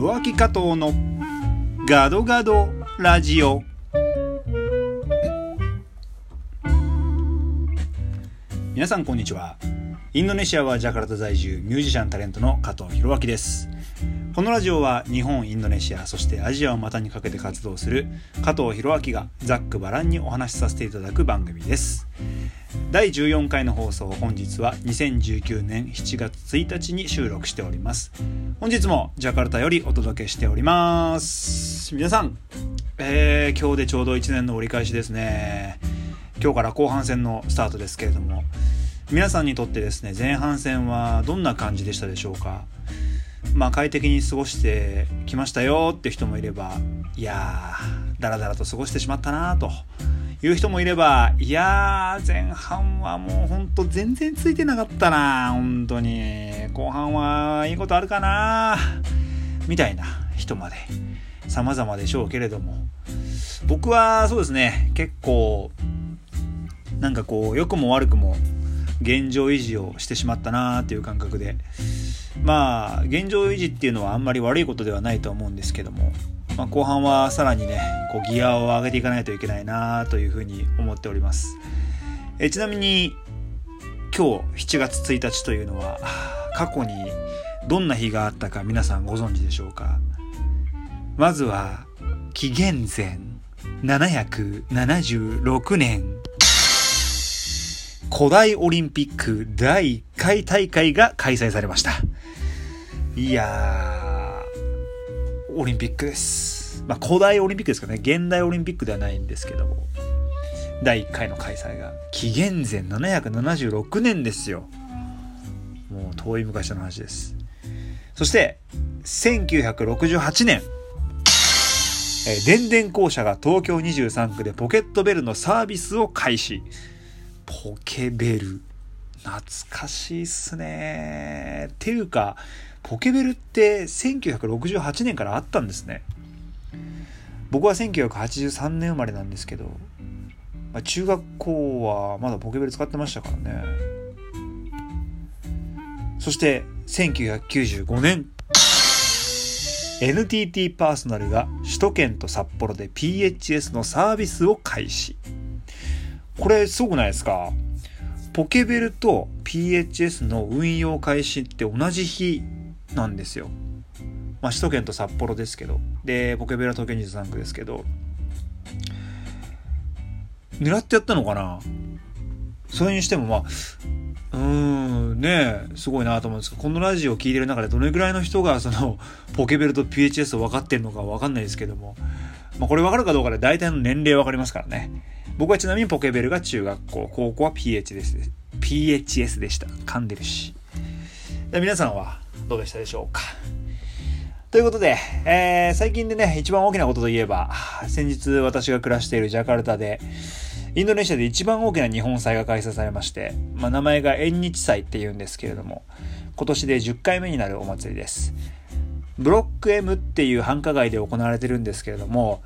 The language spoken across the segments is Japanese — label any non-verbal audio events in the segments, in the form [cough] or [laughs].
ろあき加藤のガドガドラジオ。皆さんこんにちは。インドネシアはジャカルタ在住ミュージシャンタレントの加藤弘明です。このラジオは日本インドネシアそしてアジアを股にかけて活動する加藤弘明がざっくばらんにお話しさせていただく番組です。第14回の放送本日は2019年7月1日に収録しております。本日もジャカルタよりお届けしております。皆さん、えー、今日でちょうど1年の折り返しですね。今日から後半戦のスタートですけれども皆さんにとってですね前半戦はどんな感じでしたでしょうか？まあ快適に過ごしてきましたよって人もいればいやーだらだらと過ごしてしまったなという人もいればいやー前半はもうほんと全然ついてなかったな本当に。後半はいいことあるかなみたいな人まで様々でしょうけれども。僕はそうですね結構なんかこう良くも悪くも現状維持をしてしまったなーっていう感覚で。まあ現状維持っていうのはあんまり悪いことではないと思うんですけども、まあ、後半はさらにねこうギアを上げていかないといけないなというふうに思っております。えちなみに今日7月1日というのは過去にどんな日があったか皆さんご存知でしょうか？まずは紀元前776年。古代オリンピック第1回大会が開催されました。いやー、オリンピックです。まあ、古代オリンピックですかね。現代オリンピックではないんですけども。第1回の開催が。紀元前776年ですよ。もう遠い昔の話です。そして、1968年。え、電電公社が東京23区でポケットベルのサービスを開始。ポケベル。懐かしいっすね。っていうか、ポケベルって1968年からあったんですね。僕は1983年生まれなんですけど、まあ、中学校はまだポケベル使ってましたからね。そして1995年 NTT パーソナルが首都圏と札幌で PHS のサービスを開始。これすごくないですか？ポケベルと PHS の運用開始って同じ日なんですよ。まあ、首都圏と札幌ですけど。で、ポケベルは東京23区ですけど。狙ってやったのかな？それにしてもまあ、うーん、ねすごいなと思うんですけど、このラジオを聴いてる中でどれぐらいの人がその、ポケベルと PHS を分かってるのか分かんないですけども、まあこれ分かるかどうかで大体の年齢分かりますからね。僕はちなみにポケベルが中学校、高校は PH です。PHS でした。噛んでるし。で皆さんはどうでしたでしょうか？ということで、えー、最近でね、一番大きなことといえば、先日私が暮らしているジャカルタで、インドネシアで一番大きな日本祭が開催されまして、まあ、名前が縁日祭って言うんですけれども、今年で10回目になるお祭りです。ブロック M っていう繁華街で行われてるんですけれども、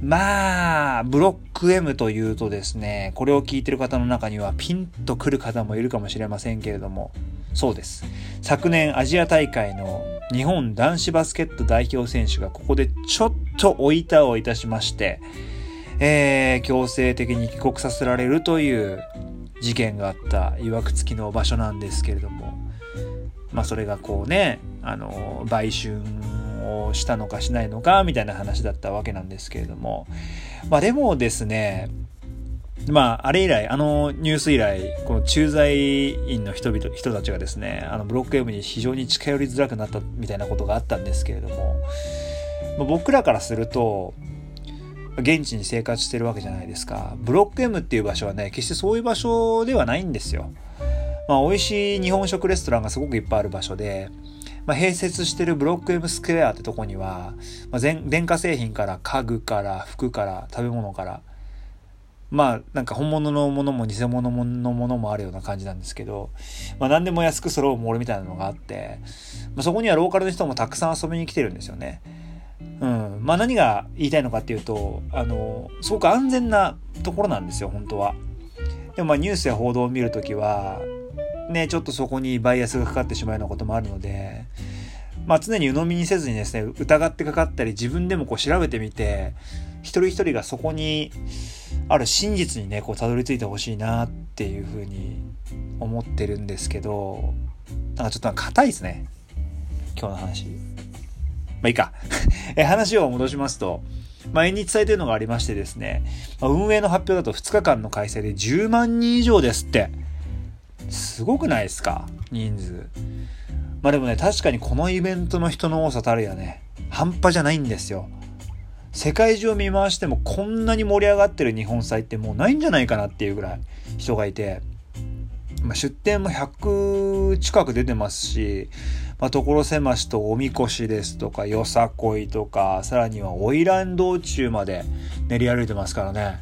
まあ、ブロック M というとですね、これを聞いてる方の中にはピンとくる方もいるかもしれませんけれども、そうです。昨年アジア大会の日本男子バスケット代表選手がここでちょっとおいたをいたしまして、えー、強制的に帰国させられるという事件があった曰く付きの場所なんですけれども、まあそれがこうね、あの、売春をしたのかしないのかみたいな話だったわけなんですけれどもまあでもですねまあ、あれ以来、あのニュース以来、この駐在員の人々、人たちがですね、あのブロック M に非常に近寄りづらくなったみたいなことがあったんですけれども、まあ、僕らからすると、現地に生活してるわけじゃないですか。ブロック M っていう場所はね、決してそういう場所ではないんですよ。まあ、美味しい日本食レストランがすごくいっぱいある場所で、まあ、併設してるブロック M スクエアってとこには、まあ、電化製品から家具から服から食べ物から、まあなんか本物のものも偽物のものもあるような感じなんですけど、まあ何でも安く揃うモールみたいなのがあって、まあ、そこにはローカルの人もたくさん遊びに来てるんですよね。うん。まあ何が言いたいのかっていうと、あの、すごく安全なところなんですよ、本当は。でもまあニュースや報道を見るときは、ね、ちょっとそこにバイアスがかかってしまうようなこともあるので、まあ、常に鵜呑みにせずにですね疑ってかかったり自分でもこう調べてみて一人一人がそこにある真実にねこうたどり着いてほしいなっていうふうに思ってるんですけどなんかちょっと硬いですね今日の話まあいいか [laughs] え話を戻しますとまあ、縁日祭というのがありましてですね、ま、運営の発表だと2日間の開催で10万人以上ですって。すごくないですか？人数。まあでもね、確かにこのイベントの人の多さたるやね、半端じゃないんですよ。世界中を見回してもこんなに盛り上がってる日本祭ってもうないんじゃないかなっていうぐらい人がいて、まあ、出店も100近く出てますし、まあ、所狭しとおみこしですとかよさこいとかさらには花魁道中まで練り歩いてますからね、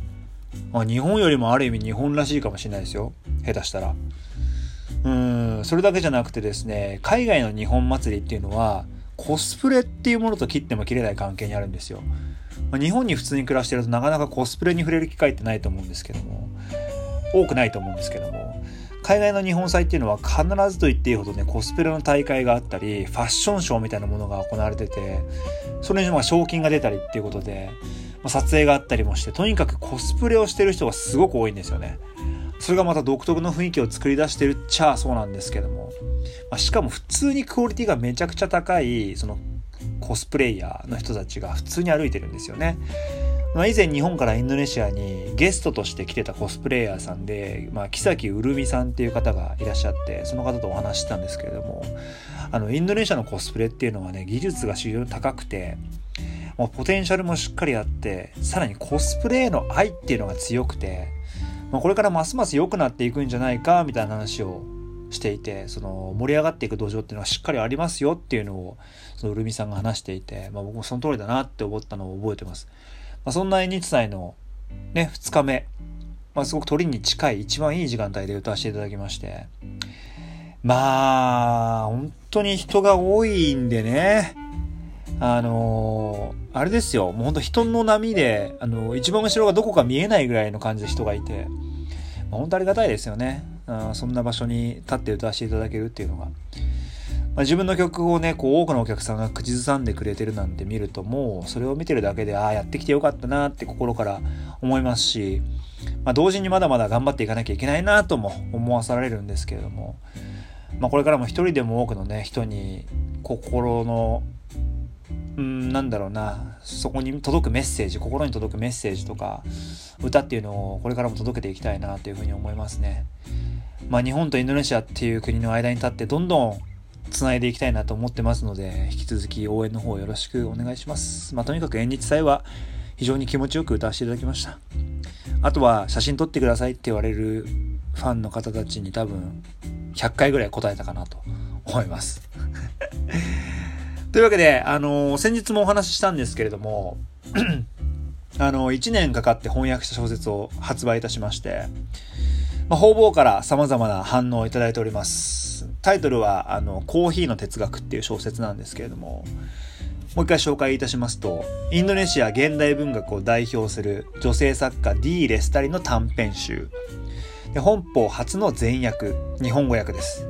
まあ、日本よりもある意味日本らしいかもしれないですよ下手したら。うんそれだけじゃなくてですね海外の日本祭りっていうのはコスプレっていうものと切っても切れない関係にあるんですよ。まあ、日本に普通に暮らしてるとなかなかコスプレに触れる機会ってないと思うんですけども多くないと思うんですけども海外の日本祭っていうのは必ずと言っていいほどねコスプレの大会があったりファッションショーみたいなものが行われててそれにま賞金が出たりっていうことで、まあ、撮影があったりもしてとにかくコスプレをしてる人がすごく多いんですよね。それがまた独特の雰囲気を作り出してるっちゃそうなんですけども、まあ、しかも普通にクオリティがめちゃくちゃ高いそのコスプレイヤーの人たちが普通に歩いてるんですよね。まあ、以前日本からインドネシアにゲストとして来てたコスプレイヤーさんで、まあ、木崎うるみさんっていう方がいらっしゃってその方とお話したんですけれどもあのインドネシアのコスプレっていうのはね技術が非常に高くてもうポテンシャルもしっかりあってさらにコスプレへの愛っていうのが強くてまあ、これからますます良くなっていくんじゃないかみたいな話をしていてその盛り上がっていく土壌っていうのはしっかりありますよっていうのをそのうるみさんが話していて、まあ、僕もその通りだなって思ったのを覚えてます。まあ、そんな日祭のね2日目、まあ、すごく鳥に近い一番いい時間帯で歌わせていただきましてまあ本当に人が多いんでねあのー、あれですよ、もうほんと人の波で、あのー、一番後ろがどこか見えないぐらいの感じで人がいて、まあ、本当ありがたいですよね。あそんな場所に立って歌わせていただけるっていうのが。まあ、自分の曲をね、こう多くのお客さんが口ずさんでくれてるなんて見ると、もうそれを見てるだけで、ああ、やってきてよかったなって心から思いますし、まあ、同時にまだまだ頑張っていかなきゃいけないなとも思わされるんですけれども、まあ、これからも一人でも多くのね、人に心のうんなんだろうなそこに届くメッセージ心に届くメッセージとか歌っていうのをこれからも届けていきたいなというふうに思いますね。まあ、日本とインドネシアっていう国の間に立ってどんどんつないでいきたいなと思ってますので引き続き応援の方よろしくお願いします。まあ、とにかく縁日祭は非常に気持ちよく歌わせていただきました。あとは写真撮ってくださいって言われるファンの方たちに多分100回ぐらい答えたかなと思います。というわけで、あの、先日もお話ししたんですけれども、[clears throat] あのー、1年かかって翻訳した小説を発売いたしまして、まあ、方々から様々な反応をいただいております。タイトルは、あの、コーヒーの哲学っていう小説なんですけれども、もう一回紹介いたしますと、インドネシア現代文学を代表する女性作家 D・ レスタリの短編集。で本邦初の全訳、日本語訳です。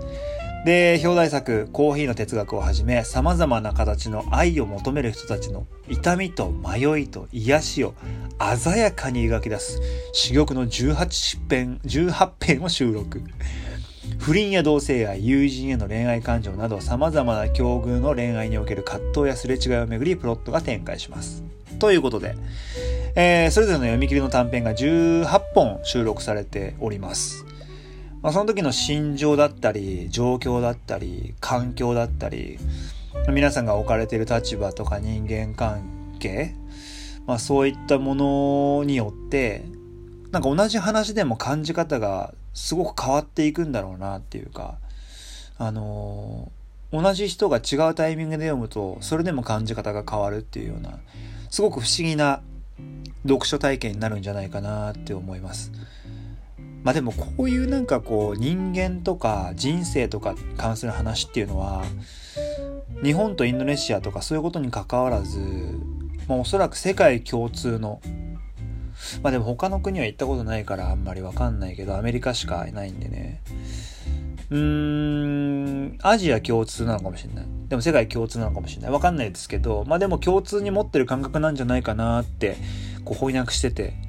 で、表題作、コーヒーの哲学をはじめ、様々な形の愛を求める人たちの痛みと迷いと癒しを鮮やかに描き出す、珠玉の18編、18編を収録。不倫や同性愛、友人への恋愛感情など様々な境遇の恋愛における葛藤やすれ違いをめぐりプロットが展開します。ということで、えー、それぞれの読み切りの短編が18本収録されております。まあ、その時の心情だったり、状況だったり、環境だったり、皆さんが置かれている立場とか人間関係、まあそういったものによって、なんか同じ話でも感じ方がすごく変わっていくんだろうなっていうか、あのー、同じ人が違うタイミングで読むと、それでも感じ方が変わるっていうような、すごく不思議な読書体験になるんじゃないかなって思います。まあでもこういうなんかこう人間とか人生とか関する話っていうのは日本とインドネシアとかそういうことにかかわらず、まあ、おそらく世界共通のまあでも他の国は行ったことないからあんまりわかんないけどアメリカしかいないんでね。うーんアジア共通なのかもしれない。でも世界共通なのかもしれない。わかんないですけど、まあでも共通に持ってる感覚なんじゃないかなって、こう翻訳してて、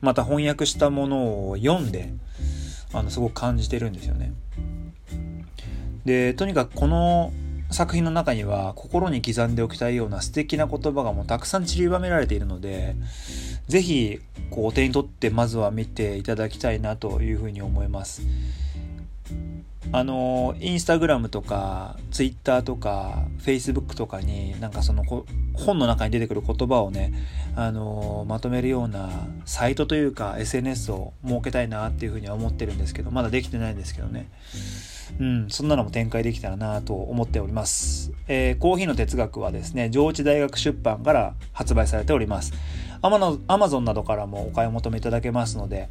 また翻訳したものを読んで、あの、すごく感じてるんですよね。で、とにかくこの作品の中には心に刻んでおきたいような素敵な言葉がもうたくさん散りばめられているので、是非、こう、お手に取ってまずは見ていただきたいなというふうに思います。あのインスタグラムとかツイッターとかフェイスブックとかになんかその本の中に出てくる言葉をねあのまとめるようなサイトというか SNS を設けたいなっていうふうには思ってるんですけどまだできてないんですけどね。うんそんなのも展開できたらなと思っております、えー、コーヒーの哲学はですね上智大学出版から発売されております。アマゾンなどからもお買い求めいただけますので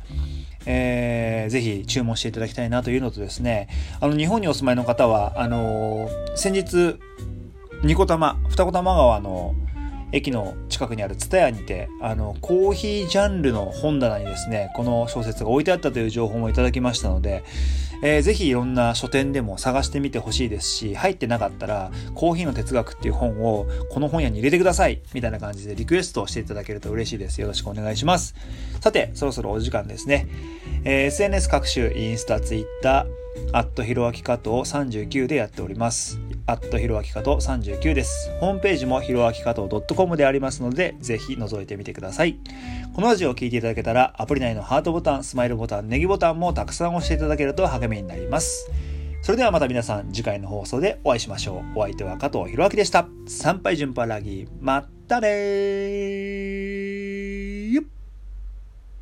えー、ぜひ注文していただきたいなというのとですね、あの、日本にお住まいの方は、あのー、先日、二子玉、二子玉川の駅の近くにある蔦屋にて、あの、コーヒージャンルの本棚にですね、この小説が置いてあったという情報もいただきましたので、えー、ぜひいろんな書店でも探してみてほしいですし、入ってなかったら、コーヒーの哲学っていう本をこの本屋に入れてくださいみたいな感じでリクエストをしていただけると嬉しいです。よろしくお願いします。さて、そろそろお時間ですね。えー、SNS 各種、インスタ、ツイッター、アットひろあきかと39でやっております。アットひろあきかと39です。ホームページもひろあきかと .com でありますので、ぜひ覗いてみてください。このラジオを聴いていただけたら、アプリ内のハートボタン、スマイルボタン、ネギボタンもたくさん押していただけると励みになります。それではまた皆さん、次回の放送でお会いしましょう。お相手は加藤ひろあきでした。参拝順パラギー、まったねー。